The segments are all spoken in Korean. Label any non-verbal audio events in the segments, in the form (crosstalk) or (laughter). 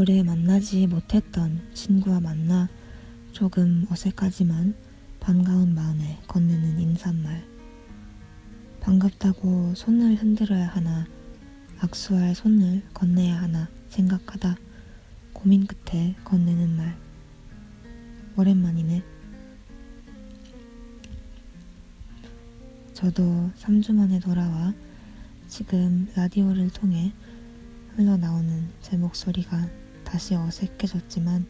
오래 만나지 못했던 친구와 만나 조금 어색하지만 반가운 마음에 건네는 인사말. 반갑다고 손을 흔들어야 하나, 악수할 손을 건네야 하나 생각하다 고민 끝에 건네는 말. 오랜만이네. 저도 3주 만에 돌아와 지금 라디오를 통해 흘러나오는 제 목소리가 다시 어색해졌지만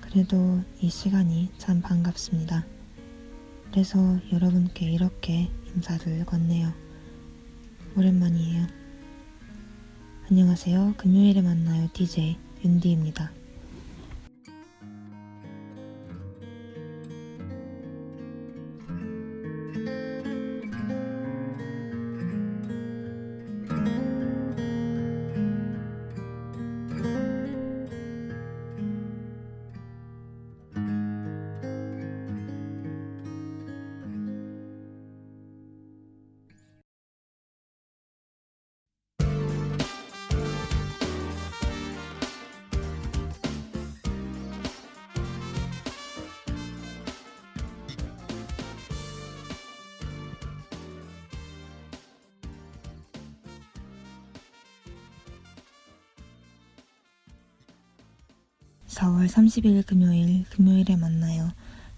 그래도 이 시간이 참 반갑습니다. 그래서 여러분께 이렇게 인사를 건네요. 오랜만이에요. 안녕하세요. 금요일에 만나요. DJ 윤디입니다. 4월 30일 금요일, 금요일에 만나요.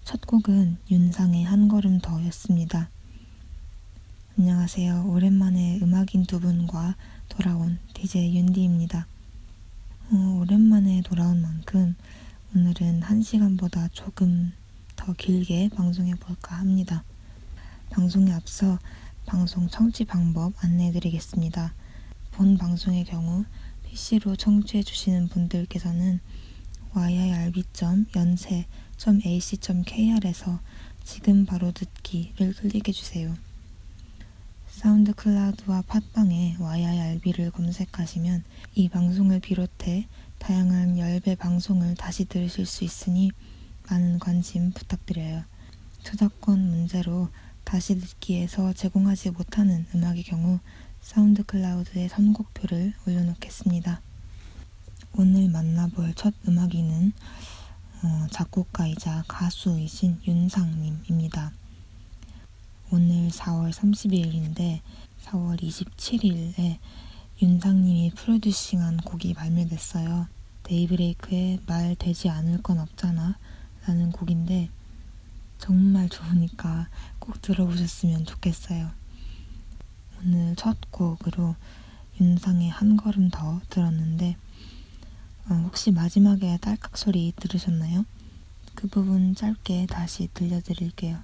첫 곡은 윤상의 한 걸음 더였습니다. 안녕하세요. 오랜만에 음악인 두 분과 돌아온 DJ 윤디입니다. 어, 오랜만에 돌아온 만큼 오늘은 한 시간보다 조금 더 길게 방송해 볼까 합니다. 방송에 앞서 방송 청취 방법 안내해 드리겠습니다. 본 방송의 경우 PC로 청취해 주시는 분들께서는 yirb.연세.ac.kr에서 지금 바로 듣기를 클릭해 주세요. 사운드 클라우드와 팟빵에 YIRB를 검색하시면 이 방송을 비롯해 다양한 열배 방송을 다시 들으실 수 있으니 많은 관심 부탁드려요. 저작권 문제로 다시 듣기에서 제공하지 못하는 음악의 경우 SoundCloud에 선곡표를 올려놓겠습니다. 오늘 만나볼 첫 음악인은 어, 작곡가이자 가수이신 윤상님입니다. 오늘 4월 30일인데 4월 27일에 윤상님이 프로듀싱한 곡이 발매됐어요. 데이브레이크의 말 되지 않을 건 없잖아 라는 곡인데 정말 좋으니까 꼭 들어보셨으면 좋겠어요. 오늘 첫 곡으로 윤상의 한 걸음 더 들었는데 어, 혹시 마지막에 딸깍 소리 들으셨나요? 그 부분 짧게 다시 들려드릴게요.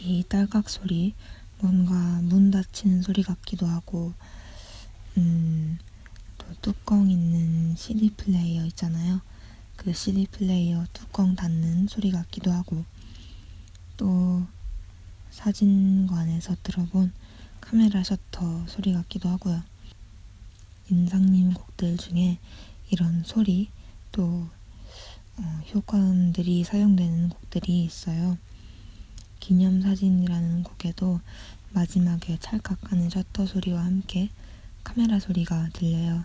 이 딸깍 소리 뭔가 문 닫히는 소리 같기도 하고 음, 또 뚜껑 있는 CD 플레이어 있잖아요. 그 CD 플레이어 뚜껑 닫는 소리 같기도 하고 또 사진관에서 들어본 카메라 셔터 소리 같기도 하고요. 인상님 곡들 중에 이런 소리 또 어, 효과음들이 사용되는 곡들이 있어요. 기념사진이라는 곡에도 마지막에 찰칵하는 셔터 소리와 함께 카메라 소리가 들려요.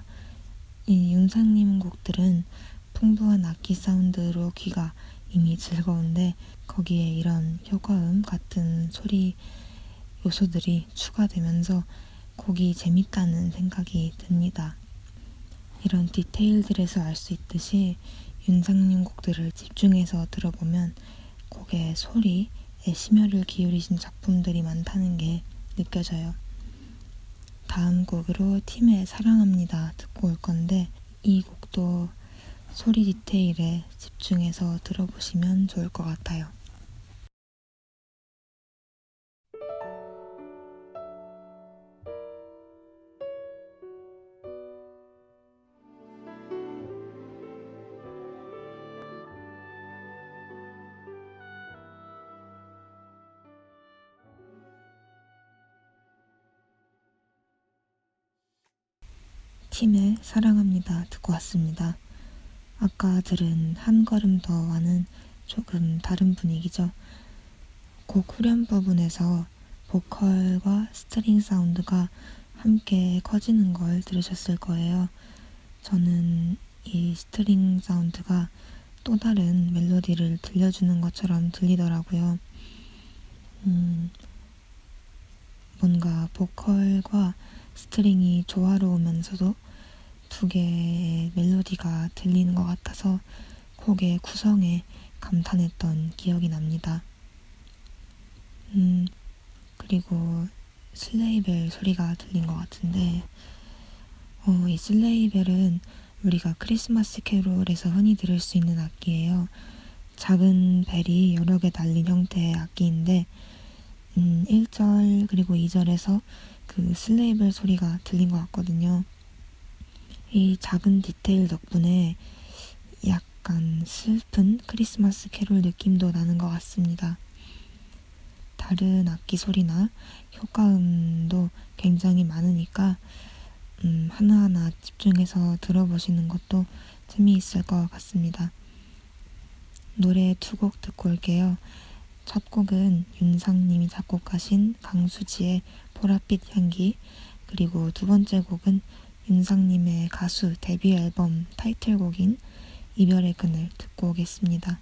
이 윤상님 곡들은 풍부한 악기 사운드로 귀가 이미 즐거운데 거기에 이런 효과음 같은 소리 요소들이 추가되면서 곡이 재밌다는 생각이 듭니다. 이런 디테일들에서 알 수 있듯이 윤상님 곡들을 집중해서 들어보면 곡의 소리에 심혈을 기울이신 작품들이 많다는 게 느껴져요. 다음 곡으로 팀의 사랑합니다 듣고 올 건데 이 곡도 소리 디테일에 집중해서 들어보시면 좋을 것 같아요. 팀의 사랑합니다 듣고 왔습니다. 아까 들은 한 걸음 더와는 조금 다른 분위기죠. 곡 후렴 부분에서 보컬과 string sound가 함께 커지는 걸 들으셨을 거예요. 저는 이 string sound가 또 다른 멜로디를 들려주는 것처럼 들리더라고요. 음, 뭔가 보컬과 스트링이 조화로우면서도 두 개의 멜로디가 들리는 것 같아서 곡의 구성에 감탄했던 기억이 납니다. 음, 그리고 sleigh bell 소리가 들린 것 같은데, 어, 이 sleigh bell은 우리가 크리스마스 캐롤에서 흔히 들을 수 있는 악기예요. 작은 벨이 여러 개 달린 형태의 악기인데, 음, 1절 그리고 2절에서 그 sleigh bell 소리가 들린 것 같거든요. 이 작은 디테일 덕분에 약간 슬픈 크리스마스 캐롤 느낌도 나는 것 같습니다. 다른 악기 소리나 효과음도 굉장히 많으니까 음, 하나하나 집중해서 들어보시는 것도 재미있을 것 같습니다. 노래 두 곡 듣고 올게요. 첫 곡은 윤상님이 작곡하신 강수지의 보랏빛 향기 그리고 두 번째 곡은 윤상님의 가수 데뷔 앨범 타이틀곡인 이별의 그늘 듣고 오겠습니다.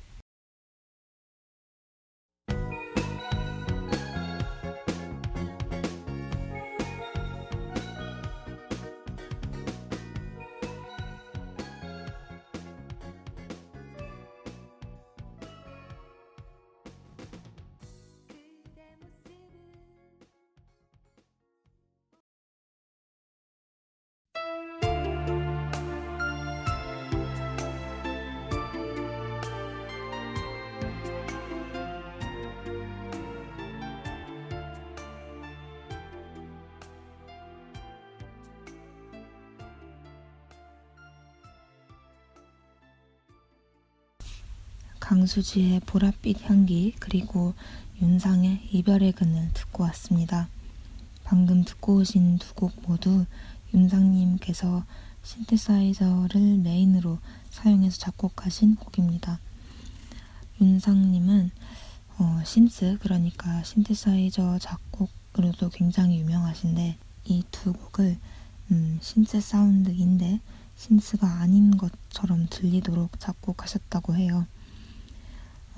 강수지의 보랏빛 향기 그리고 윤상의 이별의 그늘 듣고 왔습니다. 방금 듣고 오신 두 곡 모두 윤상님께서 신테사이저를 메인으로 사용해서 작곡하신 곡입니다. 윤상님은 어, 신스 그러니까 신테사이저 작곡으로도 굉장히 유명하신데 이 두 곡을 음, 신스 사운드인데 신스가 아닌 것처럼 들리도록 작곡하셨다고 해요.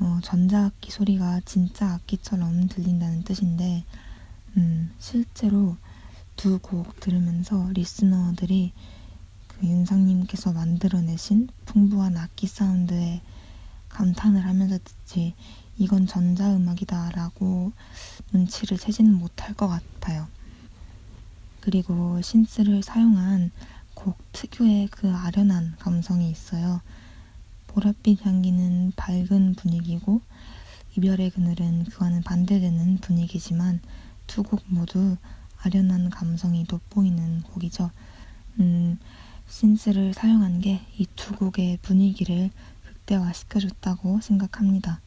어, 전자악기 소리가 진짜 악기처럼 들린다는 뜻인데, 음, 실제로 두 곡 들으면서 리스너들이 그 윤상님께서 만들어내신 풍부한 악기 사운드에 감탄을 하면서 듣지, 이건 전자음악이다라고 눈치를 채지는 못할 것 같아요. 그리고 신스를 사용한 곡 특유의 그 아련한 감성이 있어요. 보랏빛 향기는 밝은 분위기고 이별의 그늘은 그와는 반대되는 분위기지만 두 곡 모두 아련한 감성이 돋보이는 곡이죠. 음, 신스를 사용한 게 이 두 곡의 분위기를 극대화시켜줬다고 생각합니다.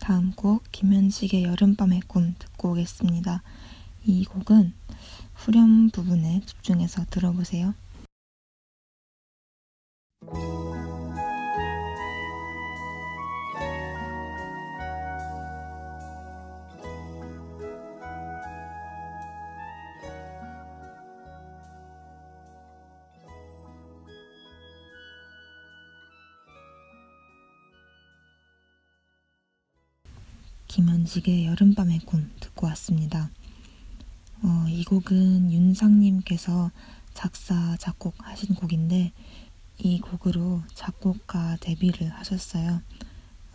다음 곡 김현식의 여름밤의 꿈 듣고 오겠습니다. 이 곡은 후렴 부분에 집중해서 들어보세요. 김현식의 여름밤의 꿈 듣고 왔습니다. 어, 이 곡은 윤상님께서 작사, 작곡하신 곡인데 이 곡으로 작곡가 데뷔를 하셨어요.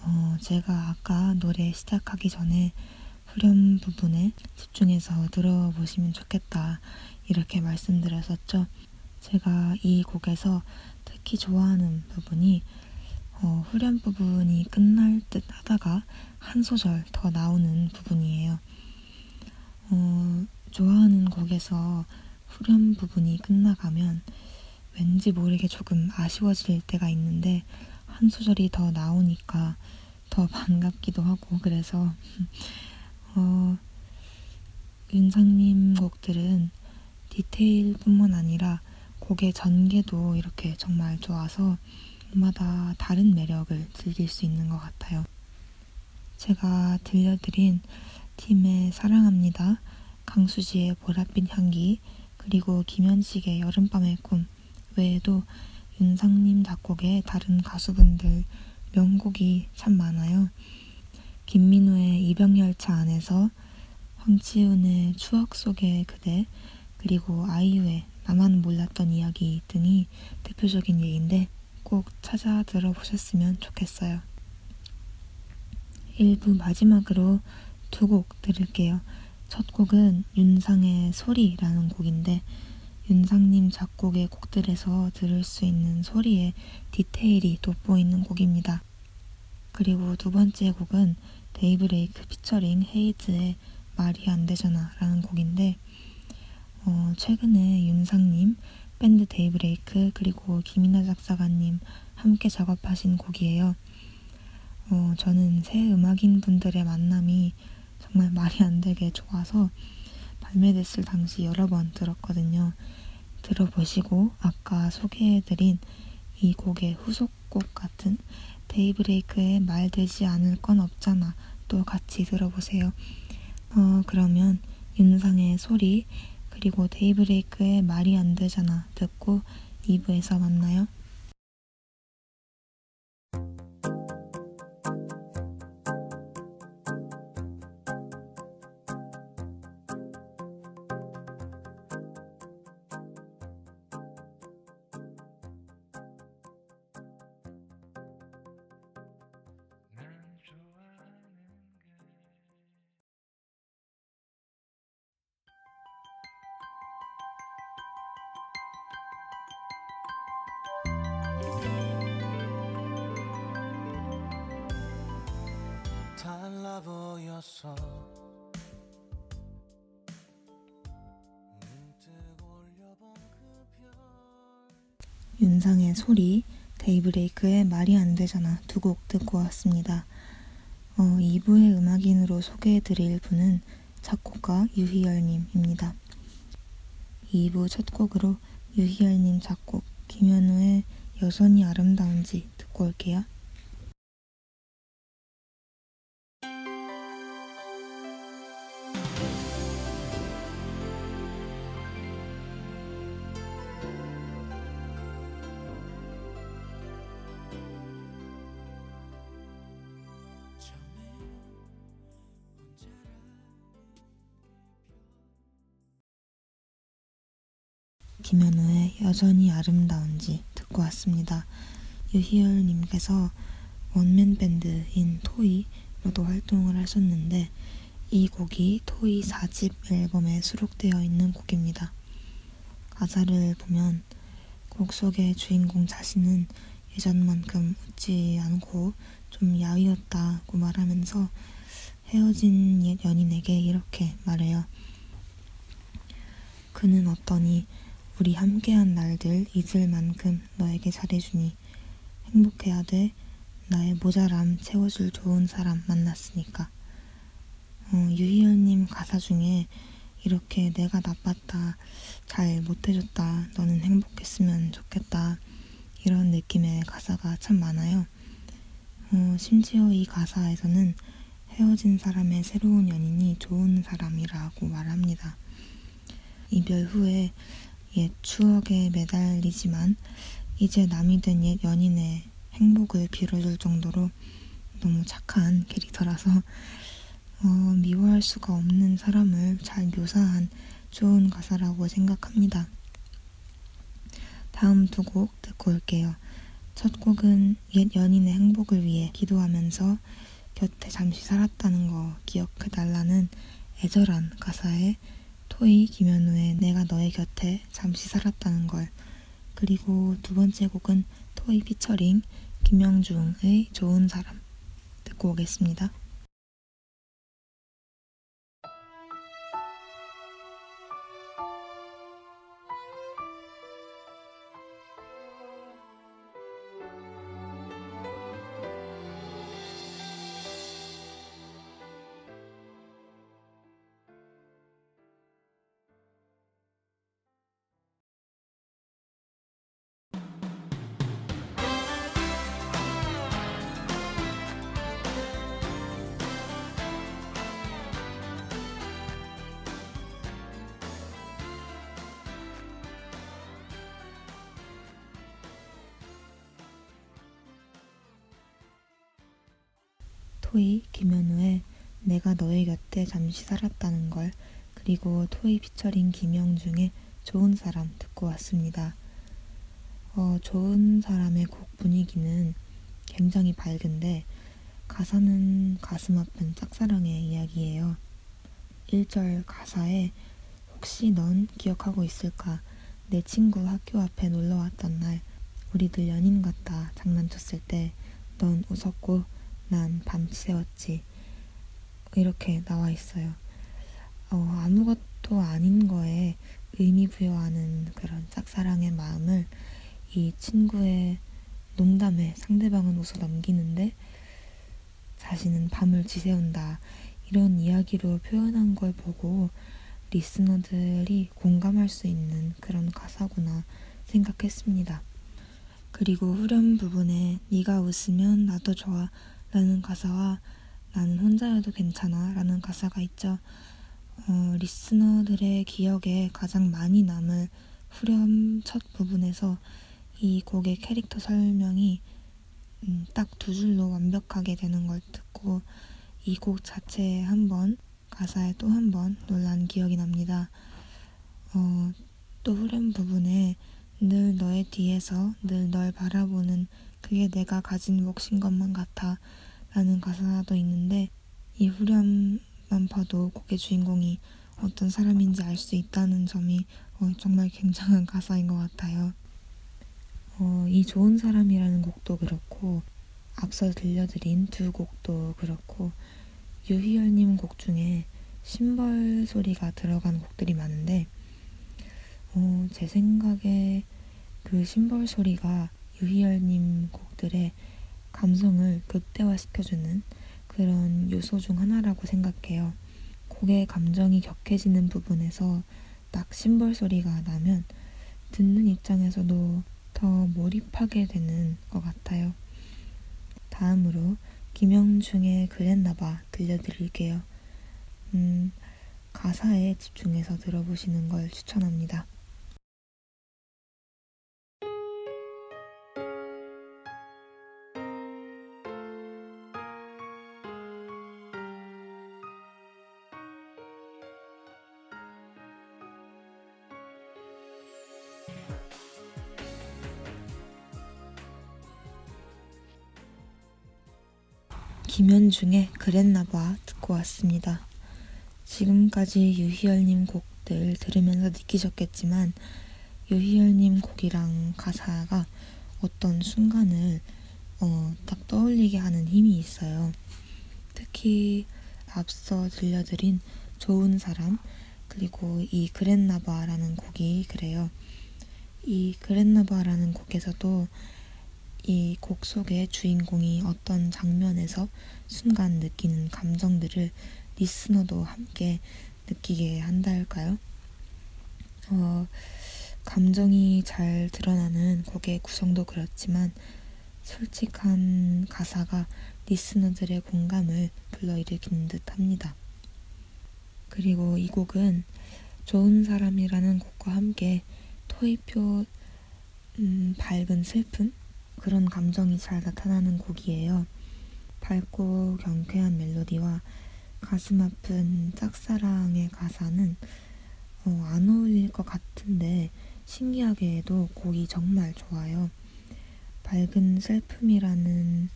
어, 제가 아까 노래 시작하기 전에 후렴 부분에 집중해서 들어보시면 좋겠다 이렇게 말씀드렸었죠. 제가 이 곡에서 특히 좋아하는 부분이 어, 후렴 부분이 끝날 듯 하다가 한 소절 더 나오는 부분이에요. 어, 좋아하는 곡에서 후렴 부분이 끝나가면 왠지 모르게 조금 아쉬워질 때가 있는데 한 소절이 더 나오니까 더 (laughs) 반갑기도 하고 그래서 (laughs) 어, 윤상님 곡들은 디테일뿐만 아니라 곡의 전개도 이렇게 정말 좋아서 곡마다 다른 매력을 즐길 수 있는 것 같아요. 제가 들려드린 팀의 사랑합니다, 강수지의 보랏빛 향기, 그리고 김현식의 여름밤의 꿈 외에도 윤상님 작곡의 다른 가수분들 명곡이 참 많아요. 김민우의 이병열차 안에서 황치훈의 추억 속의 그대 그리고 아이유의 나만 몰랐던 이야기 등이 대표적인 예인데 꼭 찾아 들어보셨으면 좋겠어요. 1부 마지막으로 두 곡 들을게요. 첫 곡은 윤상의 소리라는 곡인데 윤상님 작곡의 곡들에서 들을 수 있는 소리의 디테일이 돋보이는 곡입니다. 그리고 두 번째 곡은 데이브레이크 피처링 헤이즈의 말이 안 되잖아 라는 곡인데 어, 최근에 윤상님, 밴드 데이브레이크 그리고 김이나 작사가님 함께 작업하신 곡이에요. 어, 저는 세 음악인 분들의 만남이 정말 말이 안 되게 좋아서 발매됐을 당시 여러 번 들었거든요. 들어보시고 아까 소개해드린 이 곡의 후속곡 같은 데이브레이크의 말 되지 않을 건 없잖아 또 같이 들어보세요. 어, 그러면 윤상의 소리 그리고 데이브레이크의 말이 안 되잖아 듣고 2부에서 만나요. 달라 보였어 그별 윤상의 소리, 데이브레이크의 말이 안 되잖아 두 곡 듣고 왔습니다. 어, 2부의 음악인으로 소개해드릴 분은 작곡가 유희열님입니다. 2부 첫 곡으로 유희열님 작곡 김현우의 여전히 아름다운지 듣고 올게요. 여전히 아름다운지 듣고 왔습니다. 유희열님께서 원맨 밴드인 토이로도 활동을 하셨는데 이 곡이 토이 4집 앨범에 수록되어 있는 곡입니다. 가사를 보면 곡 속의 주인공 자신은 예전만큼 웃지 않고 좀 야위었다고 말하면서 헤어진 옛 연인에게 이렇게 말해요. 그는 어떠니 우리 함께한 날들 잊을 만큼 너에게 잘해주니 행복해야 돼. 나의 모자람 채워줄 좋은 사람 만났으니까. 어, 유희열님 가사 중에 이렇게 내가 나빴다 잘 못해줬다 너는 행복했으면 좋겠다 이런 느낌의 가사가 참 많아요. 어, 심지어 이 가사에서는 헤어진 사람의 새로운 연인이 좋은 사람이라고 말합니다. 이별 후에 옛 추억에 매달리지만 이제 남이 된 옛 연인의 행복을 빌어줄 정도로 너무 착한 캐릭터라서 어, 미워할 수가 없는 사람을 잘 묘사한 좋은 가사라고 생각합니다. 다음 두 곡 듣고 올게요. 첫 곡은 옛 연인의 행복을 위해 기도하면서 곁에 잠시 살았다는 거 기억해달라는 애절한 가사에 토이 김현우의 내가 너의 곁에 잠시 살았다는 걸 그리고 두 번째 곡은 토이 피처링 김영중의 좋은 사람 듣고 오겠습니다. 토이 김현우의 내가 너의 곁에 잠시 살았다는 걸 그리고 토이 피처링 김영중의 좋은 사람 듣고 왔습니다. 어, 좋은 사람의 곡 분위기는 굉장히 밝은데 가사는 가슴 아픈 짝사랑의 이야기예요. 1절 가사에 혹시 넌 기억하고 있을까? 내 친구 학교 앞에 놀러 왔던 날 우리들 연인 같다 장난쳤을 때 넌 웃었고 난 밤새웠지. 이렇게 나와 있어요. 어, 아무것도 아닌 거에 의미 부여하는 그런 짝사랑의 마음을 이 친구의 농담에 상대방은 웃어 넘기는데 자신은 밤을 지새운다. 이런 이야기로 표현한 걸 보고 리스너들이 공감할 수 있는 그런 가사구나 생각했습니다. 그리고 후렴 부분에 네가 웃으면 나도 좋아 라는 가사와 나는 혼자여도 괜찮아 라는 가사가 있죠. 어, 리스너들의 기억에 가장 많이 남을 후렴 첫 부분에서 이 곡의 캐릭터 설명이 음, 딱두 줄로 완벽하게 되는 걸 듣고 이 곡 자체에 한 번 가사에 또 한 번 놀란 기억이 납니다. 어, 또 후렴 부분에 뒤에서 늘 널 바라보는 그게 내가 가진 몫인 것만 같아 라는 가사도 있는데 이 후렴만 봐도 곡의 주인공이 어떤 사람인지 알 수 있다는 점이 어, 정말 굉장한 가사인 것 같아요. 어, 이 좋은 사람이라는 곡도 그렇고 앞서 들려드린 두 곡도 그렇고 유희열님 곡 중에 심벌 소리가 들어간 곡들이 많은데 어, 제 생각에 그 심벌 소리가 유희열님 곡들의 감성을 극대화시켜주는 그런 요소 중 하나라고 생각해요. 곡의 감정이 격해지는 부분에서 딱 심벌 소리가 나면 듣는 입장에서도 더 몰입하게 되는 것 같아요. 다음으로 김영중의 그랬나봐 들려드릴게요. 음, 가사에 집중해서 들어보시는 걸 추천합니다. 김현중의 그랬나봐 듣고 왔습니다. 지금까지 유희열님 곡들 들으면서 느끼셨겠지만 유희열님 곡이랑 가사가 어떤 순간을 어, 딱 떠올리게 하는 힘이 있어요. 특히 앞서 들려드린 좋은 사람 그리고 이 그랬나봐라는 곡이 그래요. 이 그랬나봐라는 곡에서도 이 곡 속의 주인공이 어떤 장면에서 순간 느끼는 감정들을 리스너도 함께 느끼게 한다 할까요? 어, 감정이 잘 드러나는 곡의 구성도 그렇지만 솔직한 가사가 리스너들의 공감을 불러일으키는 듯 합니다. 그리고 이 곡은 좋은 사람이라는 곡과 함께 토이표 음, 밝은 슬픔 그런 감정이 잘 나타나는 곡이에요. 밝고 경쾌한 멜로디와 가슴 아픈 짝사랑의 가사는 어, 안 어울릴 것 같은데 신기하게도 곡이 정말 좋아요. 밝은 슬픔이라는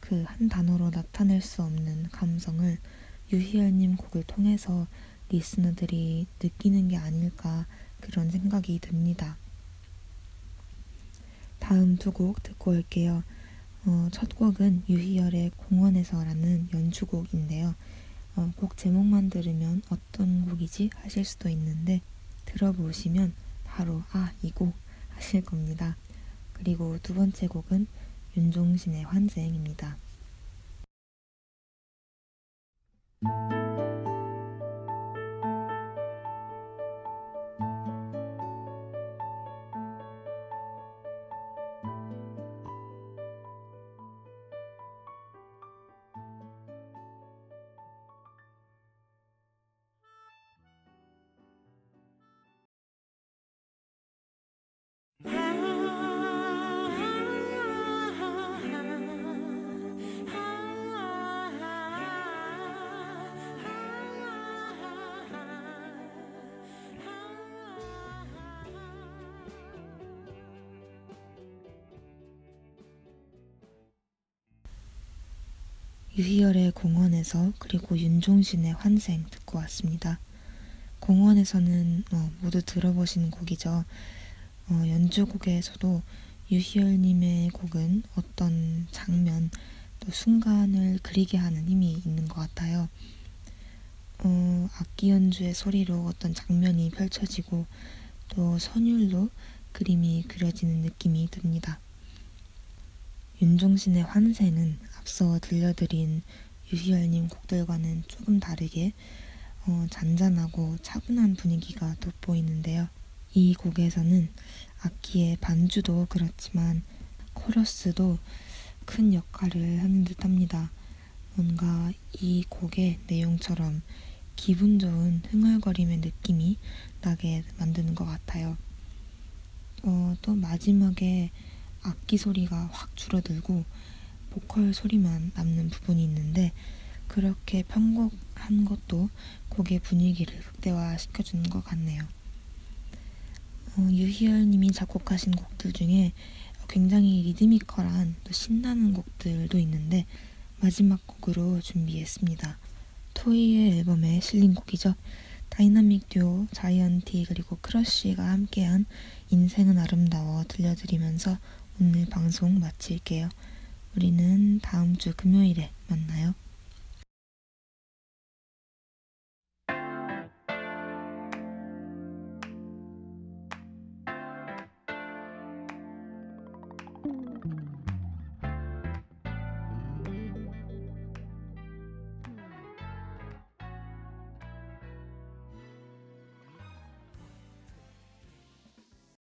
그 한 단어로 나타낼 수 없는 감성을 유희열님 곡을 통해서 리스너들이 느끼는 게 아닐까 그런 생각이 듭니다. 다음 두 곡 듣고 올게요. 어, 첫 곡은 유희열의 공원에서라는 연주곡인데요. 어, 곡 제목만 들으면 어떤 곡이지 하실 수도 있는데 들어보시면 바로 아, 이 곡 하실 겁니다. 그리고 두 번째 곡은 윤종신의 환생입니다. 유희열의 공원에서 그리고 윤종신의 환생 듣고 왔습니다. 공원에서는 어, 모두 들어보신 곡이죠. 어, 연주곡에서도 유희열님의 곡은 어떤 장면 또 순간을 그리게 하는 힘이 있는 것 같아요. 어, 악기 연주의 소리로 어떤 장면이 펼쳐지고 또 선율로 그림이 그려지는 느낌이 듭니다. 윤종신의 환생은 앞서 들려드린 유희열님 곡들과는 조금 다르게 어, 잔잔하고 차분한 분위기가 돋보이는데요. 이 곡에서는 악기의 반주도 그렇지만 코러스도 큰 역할을 하는 듯 합니다. 뭔가 이 곡의 내용처럼 기분 좋은 흥얼거림의 느낌이 나게 만드는 것 같아요. 어, 또 마지막에 악기 소리가 확 줄어들고 보컬 소리만 남는 부분이 있는데 그렇게 편곡한 것도 곡의 분위기를 극대화시켜주는 것 같네요. 어, 유희열 님이 작곡하신 곡들 중에 굉장히 리드미컬한 또 신나는 곡들도 있는데 마지막 곡으로 준비했습니다. 토이의 앨범에 실린 곡이죠. 다이나믹 듀오 자이언티 그리고 크러쉬가 함께한 인생은 아름다워 들려드리면서 오늘 방송 마칠게요. 우리는 다음 주 금요일에 만나요.